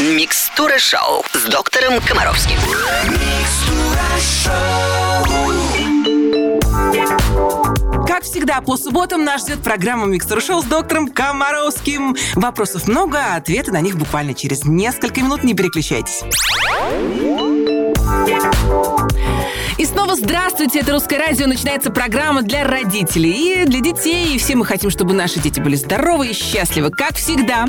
Микстура шоу с доктором Комаровским. Как всегда, по субботам нас ждет программа «Микстер Шоу» с доктором Комаровским. Вопросов много, а ответы на них буквально через несколько минут. Не переключайтесь. И снова здравствуйте, это Русское радио, начинается программа для родителей и для детей. И все мы хотим, чтобы наши дети были здоровы и счастливы. Как всегда,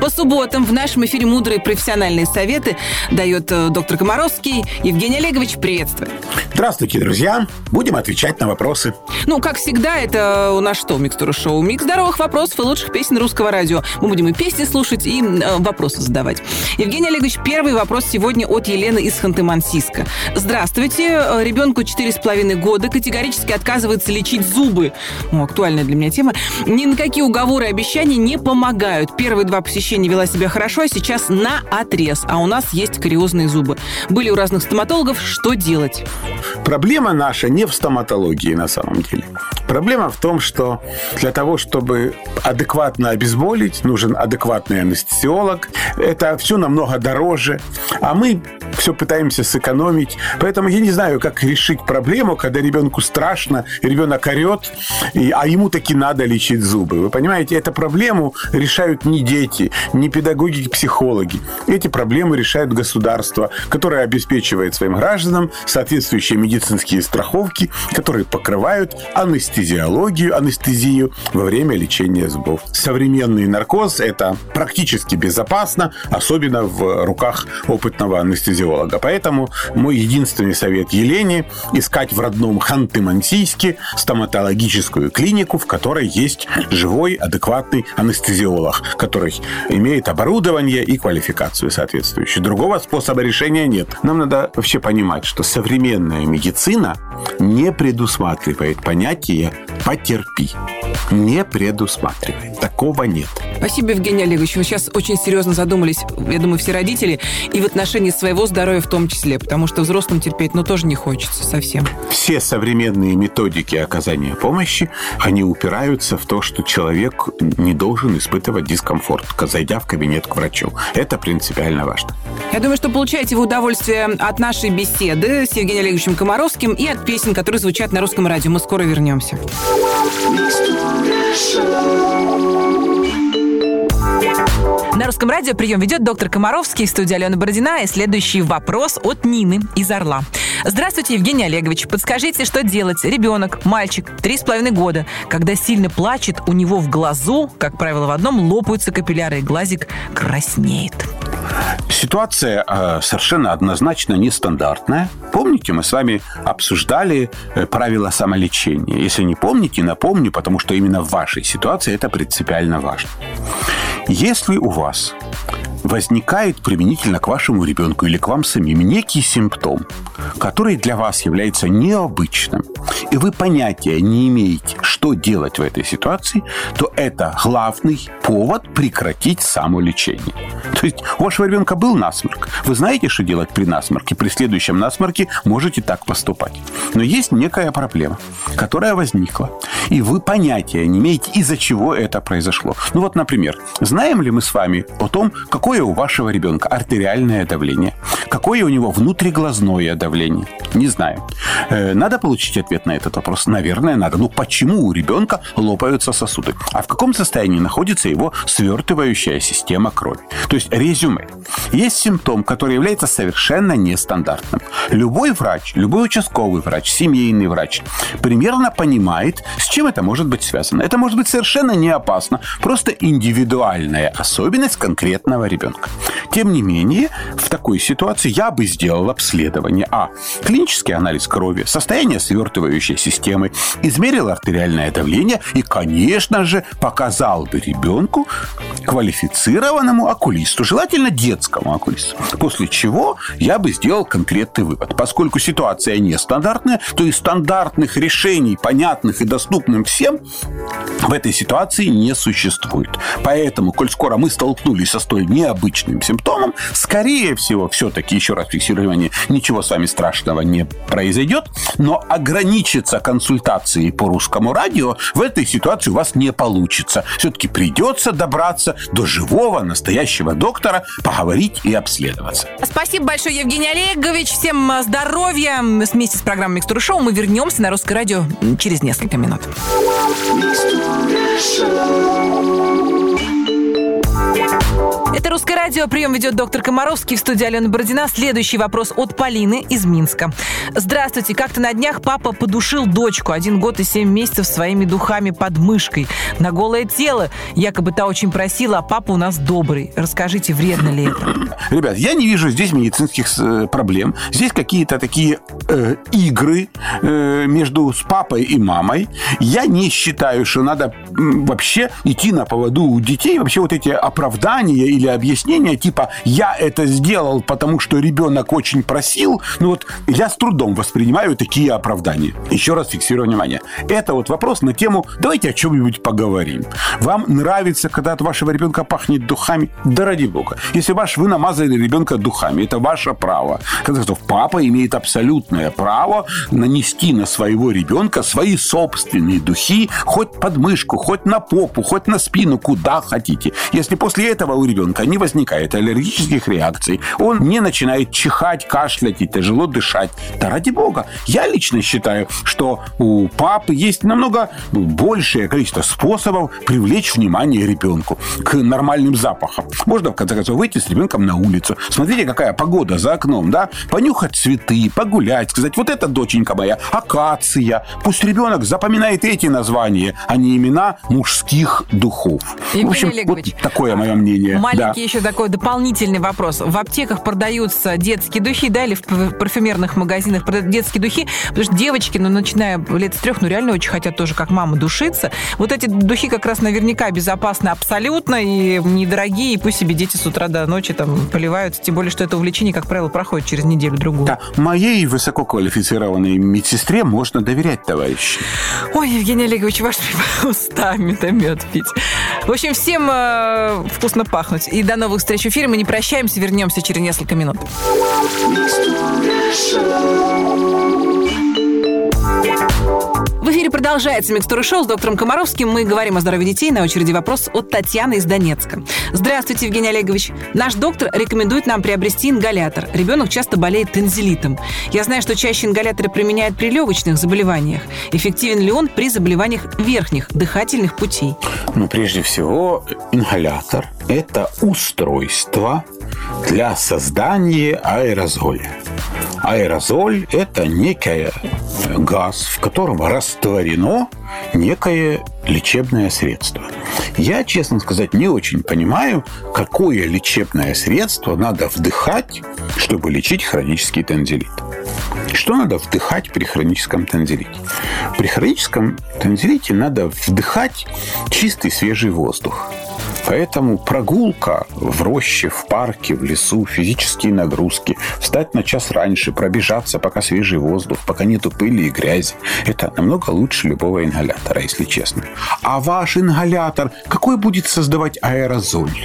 по субботам в нашем эфире «Мудрые профессиональные советы» дает э, доктор Комаровский. Евгений Олегович, приветствую. Здравствуйте, друзья. Будем отвечать на вопросы. Ну, как всегда, это у нас что, Микстура Шоу? Микс здоровых вопросов и лучших песен русского радио. Мы будем и песни слушать, и э, вопросы задавать. Евгений Олегович, первый вопрос сегодня от Елены из Ханты-Мансийска. Здравствуйте. Ребенку 4,5 года категорически отказывается лечить зубы. Ну, актуальная для меня тема. Ни на какие уговоры и обещания не помогают. Первые два посещения вела себя хорошо, а сейчас на отрез. А у нас есть кариозные зубы. Были у разных стоматологов. Что делать? Проблема наша не в стоматологии на самом деле. Проблема в том, что для того, чтобы адекватно обезболить, нужен адекватный анестезиолог. Это все намного дороже. А мы все пытаемся сэкономить. Поэтому я не знаю, как решить проблему, когда ребенку страшно, ребенок орет, и, а ему таки надо лечить зубы. Вы понимаете, эту проблему решают не дети, не педагоги, психологи. Эти проблемы решают государство, которое обеспечивает своим гражданам соответствующие медицинские страховки, которые покрывают анестезиологию, анестезию во время лечения зубов. Современный наркоз – это практически безопасно, особенно в руках опытного анестезиолога. Поэтому мой единственный совет Елене – искать в родном Ханты-Мансийске стоматологическую клинику, в которой есть живой, адекватный анестезиолог, который имеет оборудование и квалификацию соответствующую. Другого способа решения нет. Нам надо вообще понимать, что современная медицина не предусматривает понятие «потерпи». Не предусматривает. Такого нет. Спасибо, Евгений Олегович. Вы сейчас очень серьезно задумались, я думаю, все родители, и в отношении своего здоровья в том числе, потому что взрослым терпеть, ну, тоже не хочется совсем. Все современные методики оказания помощи, они упираются в то, что человек не должен испытывать дискомфорт, зайдя в кабинет к врачу. Это принципиально важно. Я думаю, что получаете вы удовольствие от нашей беседы с Евгением Олеговичем Комаровским и от песен, которые звучат на русском радио. Мы скоро вернемся. На русском радио прием ведет доктор Комаровский, студия Алена Бородина. И следующий вопрос от Нины из Орла. Здравствуйте, Евгений Олегович. Подскажите, что делать? Ребенок, мальчик, три с половиной года. Когда сильно плачет, у него в глазу, как правило, в одном лопаются капилляры, и глазик краснеет. Ситуация э, совершенно однозначно нестандартная. Помните, мы с вами обсуждали э, правила самолечения. Если не помните, напомню, потому что именно в вашей ситуации это принципиально важно. Если у вас возникает применительно к вашему ребенку или к вам самим некий симптом, который для вас является необычным, и вы понятия не имеете, что делать в этой ситуации, то это главный повод прекратить самолечение. То есть у вашего ребенка был насморк. Вы знаете, что делать при насморке. При следующем насморке можете так поступать. Но есть некая проблема, которая возникла. И вы понятия не имеете, из-за чего это произошло. Ну вот, например, знаем ли мы с вами о том, какое у вашего ребенка артериальное давление? Какое у него внутриглазное давление? Не знаем. Э, надо получить ответ на этот вопрос? Наверное, надо. Ну почему у ребенка лопаются сосуды? А в каком состоянии находится его свертывающая система крови? То есть резюме. Есть симптом, который является совершенно нестандартным. Любой врач, любой участковый врач, семейный врач примерно понимает, с чем это может быть связано. Это может быть совершенно не опасно, просто индивидуальная особенность конкретного ребенка. Тем не менее, в такой ситуации я бы сделал обследование. А. Клинический анализ крови, состояние свертывающей системы, измерил артериальное давление и, конечно же, показал бы ребенку квалифицированному окулисту, желательно детскому окулисту. После чего я бы сделал конкретный вывод. Поскольку ситуация нестандартная, то и стандартных решений, понятных и доступным всем, в этой ситуации не существует. Поэтому, коль скоро мы столкнулись со столь необычным симптомам, скорее всего, все-таки, еще раз фиксирую внимание, ничего с вами страшного не произойдет, но ограничиться консультацией по русскому радио в этой ситуации у вас не получится. Все-таки придется добраться до живого, настоящего доктора, поговорить и обследоваться. Спасибо большое, Евгений Олегович. Всем здоровья. Вместе с программой «Микстура шоу» мы вернемся на русское радио через несколько минут. Это «Русское радио». Прием ведет доктор Комаровский в студии Алена Бородина. Следующий вопрос от Полины из Минска. Здравствуйте. Как-то на днях папа подушил дочку один год и семь месяцев своими духами под мышкой на голое тело. Якобы та очень просила, а папа у нас добрый. Расскажите, вредно ли это? Ребят, я не вижу здесь медицинских э, проблем. Здесь какие-то такие э, игры э, между с папой и мамой. Я не считаю, что надо вообще идти на поводу у детей. Вообще вот эти оправдания или объяснения типа «я это сделал, потому что ребенок очень просил», ну вот я с трудом воспринимаю такие оправдания. Еще раз фиксирую внимание. Это вот вопрос на тему «давайте о чем-нибудь поговорим». Вам нравится, когда от вашего ребенка пахнет духами? Да ради бога. Если ваш вы намазали ребенка духами, это ваше право. Когда папа имеет абсолютное право нанести на своего ребенка свои собственные духи, хоть под мышку, хоть на попу, хоть на спину, куда хотите. Если после этого у ребенка не возникает аллергических реакций, он не начинает чихать, кашлять и тяжело дышать, да ради бога. Я лично считаю, что у папы есть намного большее количество способов привлечь внимание ребенку к нормальным запахам. Можно, в конце концов, выйти с ребенком на улицу. Смотрите, какая погода за окном, да? Понюхать цветы, погулять, сказать, вот это доченька моя, акация. Пусть ребенок запоминает эти названия, а не имена мужских духов. Евгений в общем, Олегович, вот такое мое мнение. Маленький еще такой дополнительный вопрос. В аптеках продаются детские духи, да, или в парфюмерных магазинах продают детские духи, потому что девочки, ну, начиная лет с трех, ну, реально очень хотят тоже, как мама, душиться. Вот эти духи как раз наверняка безопасны абсолютно и недорогие, и пусть себе дети с утра до ночи там поливаются, тем более, что это увлечение, как правило, проходит через неделю-другую. Да, моей высококвалифицированной медсестре можно доверять, товарищи. Ой, Евгений Олегович, ваш устами-то мед пить. В общем, всем э, вкусно пахнуть. И до новых встреч в эфире. Мы не прощаемся, вернемся через несколько минут. В эфире продолжается «Микстура шоу» с доктором Комаровским. Мы говорим о здоровье детей. На очереди вопрос от Татьяны из Донецка. Здравствуйте, Евгений Олегович. Наш доктор рекомендует нам приобрести ингалятор. Ребенок часто болеет тензилитом. Я знаю, что чаще ингаляторы применяют при легочных заболеваниях. Эффективен ли он при заболеваниях верхних дыхательных путей? Ну, прежде всего, ингалятор – это устройство для создания аэрозоля. Аэрозоль – это некий газ, в котором растворено некое лечебное средство. Я, честно сказать, не очень понимаю, какое лечебное средство надо вдыхать, чтобы лечить хронический тензилит. Что надо вдыхать при хроническом тензилите? При хроническом тензилите надо вдыхать чистый свежий воздух. Поэтому прогулка в роще, в парке, в лесу, физические нагрузки, встать на час раньше, пробежаться, пока свежий воздух, пока нету пыли и грязи. Это намного лучше любого ингалятора, если честно. А ваш ингалятор какой будет создавать аэрозоль?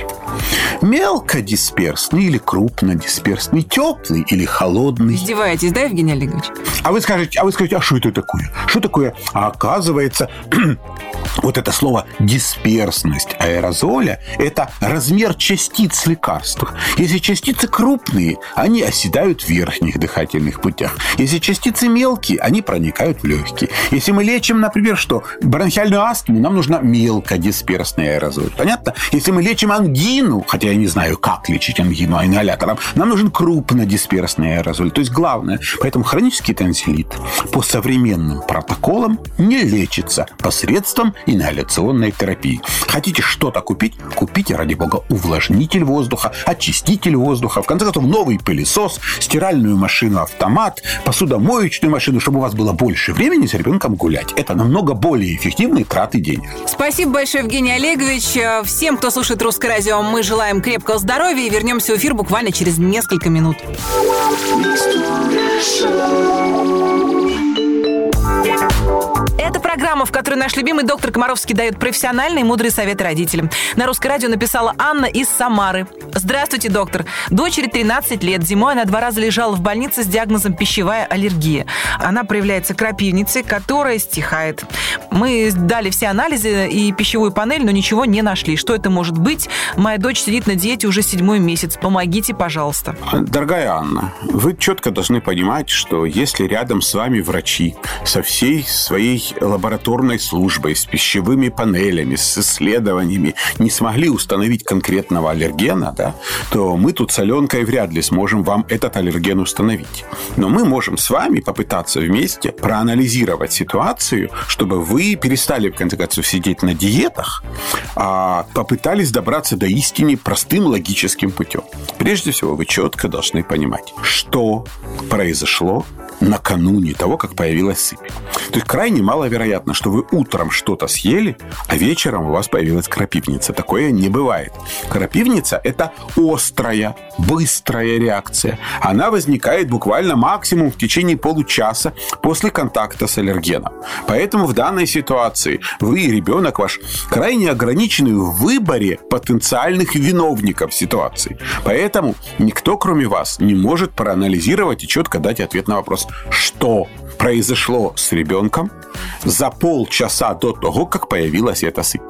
Мелкодисперсный или крупнодисперсный, теплый или холодный? Издеваетесь, да, Евгений Олегович? А вы скажете, а вы скажете, а что это такое? Что такое? А оказывается, вот это слово дисперсность аэрозоля – это размер частиц лекарства. Если частицы крупные, они оседают в верхних дыхательных путях. Если частицы мелкие, они проникают в легкие. Если мы лечим, например, что? Бронхиальную астму, нам нужна мелкодисперсный аэрозоль. Понятно? Если мы лечим ангину, хотя я не знаю, как лечить ангину ингалятором, нам нужен крупнодисперсный аэрозоль. То есть главное, поэтому хронический тонзиллит по современным протоколам не лечится посредством ингаляционной терапии. Хотите что-то купить? Купите, ради бога, увлажнитель воздуха, очиститель воздуха, в конце концов, новый пылесос, стиральную машину, автомат, посудомоечную машину, чтобы у вас было больше времени с ребенком гулять. Это намного более эффективные траты денег. Спасибо большое, Евгений Олегович. Всем, кто слушает «Русское радио», мы желаем крепкого здоровья и вернемся в эфир буквально через несколько минут. Это программа программа, в которой наш любимый доктор Комаровский дает профессиональные и мудрые советы родителям. На русское радио написала Анна из Самары. Здравствуйте, доктор. Дочери 13 лет. Зимой она два раза лежала в больнице с диагнозом пищевая аллергия. Она проявляется крапивницей, которая стихает. Мы дали все анализы и пищевую панель, но ничего не нашли. Что это может быть? Моя дочь сидит на диете уже седьмой месяц. Помогите, пожалуйста. Дорогая Анна, вы четко должны понимать, что если рядом с вами врачи со всей своей лабораторной службой, с пищевыми панелями, с исследованиями не смогли установить конкретного аллергена, да, то мы тут с Аленкой вряд ли сможем вам этот аллерген установить. Но мы можем с вами попытаться вместе проанализировать ситуацию, чтобы вы перестали, в конце концов, сидеть на диетах, а попытались добраться до истины простым логическим путем. Прежде всего, вы четко должны понимать, что произошло накануне того, как появилась сыпь. То есть крайне маловероятно, что вы утром что-то съели, а вечером у вас появилась крапивница. Такое не бывает. Крапивница – это острая, быстрая реакция. Она возникает буквально максимум в течение получаса после контакта с аллергеном. Поэтому в данной ситуации вы и ребенок ваш крайне ограничены в выборе потенциальных виновников ситуации. Поэтому никто, кроме вас, не может проанализировать и четко дать ответ на вопрос, что произошло с ребенком за полчаса до того, как появилась эта сыпь.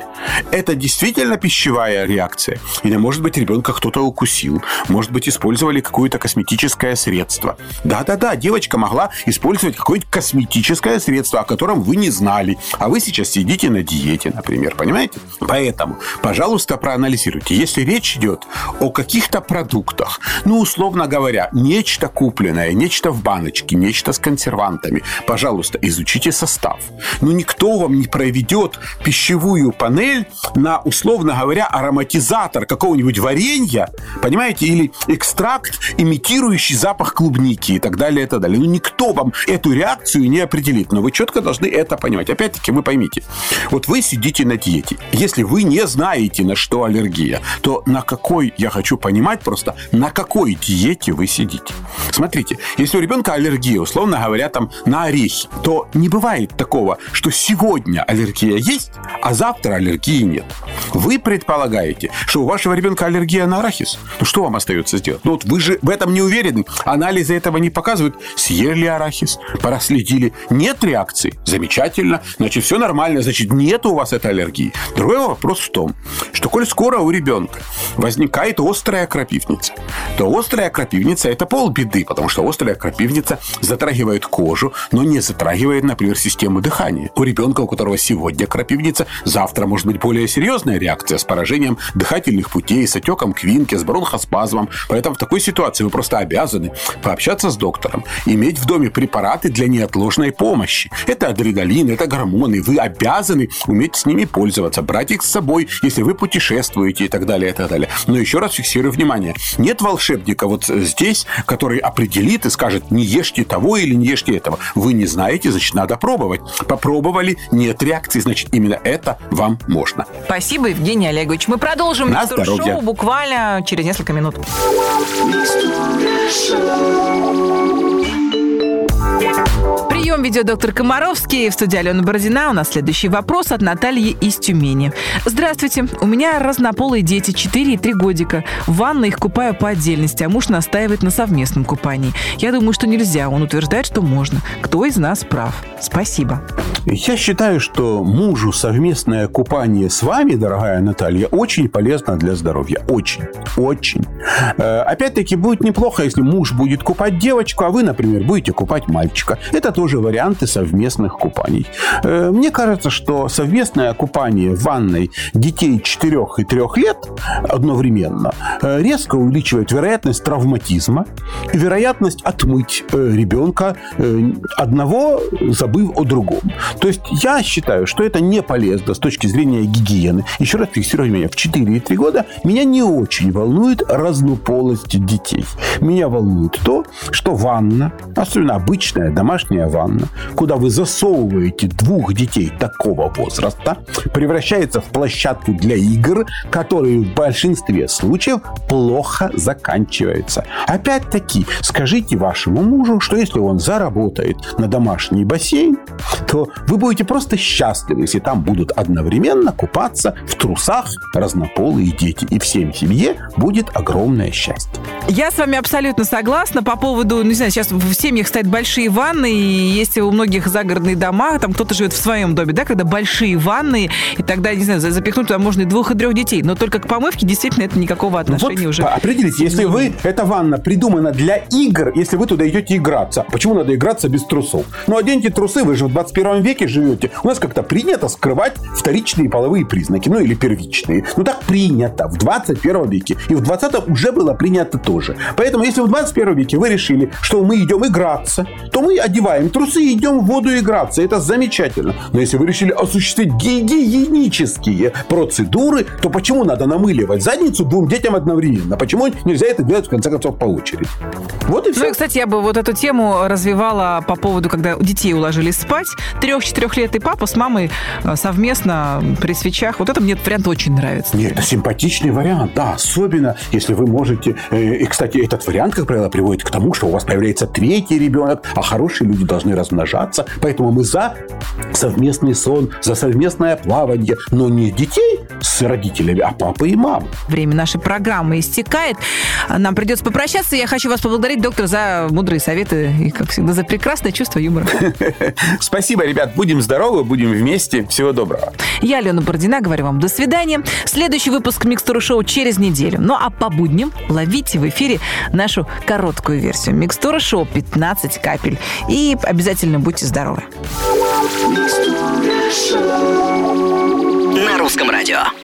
Это действительно пищевая реакция? Или, может быть, ребенка кто-то укусил? Может быть, использовали какое-то косметическое средство? Да-да-да, девочка могла использовать какое-нибудь косметическое средство, о котором вы не знали. А вы сейчас сидите на диете, например, понимаете? Поэтому, пожалуйста, проанализируйте. Если речь идет о каких-то продуктах, ну, условно говоря, нечто купленное, нечто в баночке, нечто с консервантами, пожалуйста, изучите состав. Но никто вам не проведет пищевую панель на, условно говоря, ароматизатор какого-нибудь варенья, понимаете, или экстракт, имитирующий запах клубники и так далее, и так далее. Ну, никто вам эту реакцию не определит, но вы четко должны это понимать. Опять-таки, вы поймите, вот вы сидите на диете. Если вы не знаете, на что аллергия, то на какой, я хочу понимать просто, на какой диете вы сидите. Смотрите, если у ребенка аллергия, условно говоря, там на орехи, то не бывает такого, что сегодня аллергия есть, а завтра аллергии нет. Вы предполагаете, что у вашего ребенка аллергия на арахис. Ну, что вам остается сделать? Ну, вот вы же в этом не уверены. Анализы этого не показывают. Съели арахис, проследили. Нет реакции. Замечательно. Значит, все нормально. Значит, нет у вас этой аллергии. Другой вопрос в том, что коль скоро у ребенка возникает острая крапивница, то острая крапивница – это полбеды, потому что острая крапивница затрагивает кожу, но не затрагивает, например, систему дыхания. У ребенка, у которого сегодня крапивница, завтра может быть более серьезная реакция с поражением дыхательных путей, с отеком квинки, с бронхоспазмом. Поэтому в такой ситуации вы просто обязаны пообщаться с доктором, иметь в доме препараты для неотложной помощи. Это адреналин, это гормоны. Вы обязаны уметь с ними пользоваться, брать их с собой, если вы путешествуете и так далее, и так далее. Но еще раз фиксирую внимание. Нет волшебника вот здесь, который определит и скажет, не ешьте того или не ешьте этого. Вы не знаете, значит, надо пробовать. Попробовали, нет реакции, значит, именно это вам можно. Спасибо, Евгений Олегович. Мы продолжим На здоровье. шоу буквально через несколько минут. Прием ведет доктор Комаровский. В студии Алена Бородина. У нас следующий вопрос от Натальи из Тюмени. Здравствуйте. У меня разнополые дети 4 и 3 годика. В ванной их купаю по отдельности, а муж настаивает на совместном купании. Я думаю, что нельзя. Он утверждает, что можно. Кто из нас прав? Спасибо. Я считаю, что мужу совместное купание с вами, дорогая Наталья, очень полезно для здоровья. Очень. Очень. Э, Опять-таки, будет неплохо, если муж будет купать девочку, а вы, например, будете купать мальчика. Это тоже варианты совместных купаний. Э, Мне кажется, что совместное купание в ванной детей 4 и 3 лет одновременно э, резко увеличивает вероятность травматизма и вероятность отмыть э, ребенка одного, забыв о другом. То есть я считаю, что это не полезно с точки зрения гигиены. Еще раз фиксирую меня. В 4 и 3 года меня не очень волнует разнополость детей. Меня волнует то, что ванна, особенно обычная домашняя ванна, ванна, куда вы засовываете двух детей такого возраста, превращается в площадку для игр, которые в большинстве случаев плохо заканчиваются. Опять-таки, скажите вашему мужу, что если он заработает на домашний бассейн, то вы будете просто счастливы, если там будут одновременно купаться в трусах разнополые дети. И всем семье будет огромное счастье. Я с вами абсолютно согласна по поводу, ну, не знаю, сейчас в семьях стоят большие ванны, есть у многих загородные дома, там кто-то живет в своем доме, да, когда большие ванны, и тогда, не знаю, запихнуть туда можно и двух, и трех детей. Но только к помывке действительно это никакого отношения вот уже. Определите, если вы, эта ванна придумана для игр, если вы туда идете играться, почему надо играться без трусов? Ну, оденьте трусы, вы же в 21 веке живете. У нас как-то принято скрывать вторичные половые признаки, ну, или первичные. Ну, так принято в 21 веке. И в 20 уже было принято тоже. Поэтому, если в 21 веке вы решили, что мы идем играться, то мы одеваем трусы и идем в воду играться. Это замечательно. Но если вы решили осуществить гигиенические процедуры, то почему надо намыливать задницу двум детям одновременно? Почему нельзя это делать, в конце концов, по очереди? Вот и все. Ну и, кстати, я бы вот эту тему развивала по поводу, когда детей уложили спать. Трех-четырехлетний папа с мамой э, совместно при свечах. Вот это мне этот вариант очень нравится. Нет, это симпатичный вариант, да. Особенно, если вы можете... э, И, кстати, этот вариант, как правило, приводит к тому, что у вас появляется третий ребенок, а хорошие люди должны размножаться. Поэтому мы за совместный сон, за совместное плавание, но не детей с родителями, а папы и мамы. Время нашей программы истекает. Нам придется попрощаться. Я хочу вас поблагодарить, доктор, за мудрые советы и, как всегда, за прекрасное чувство юмора. Спасибо, ребят. Будем здоровы, будем вместе. Всего доброго. Я, Алена Бородина, говорю вам до свидания. Следующий выпуск Микстуры Шоу через неделю. Ну а по будням ловите в эфире нашу короткую версию. Микстура Шоу 15 капель. Обязательно будьте здоровы. На русском радио.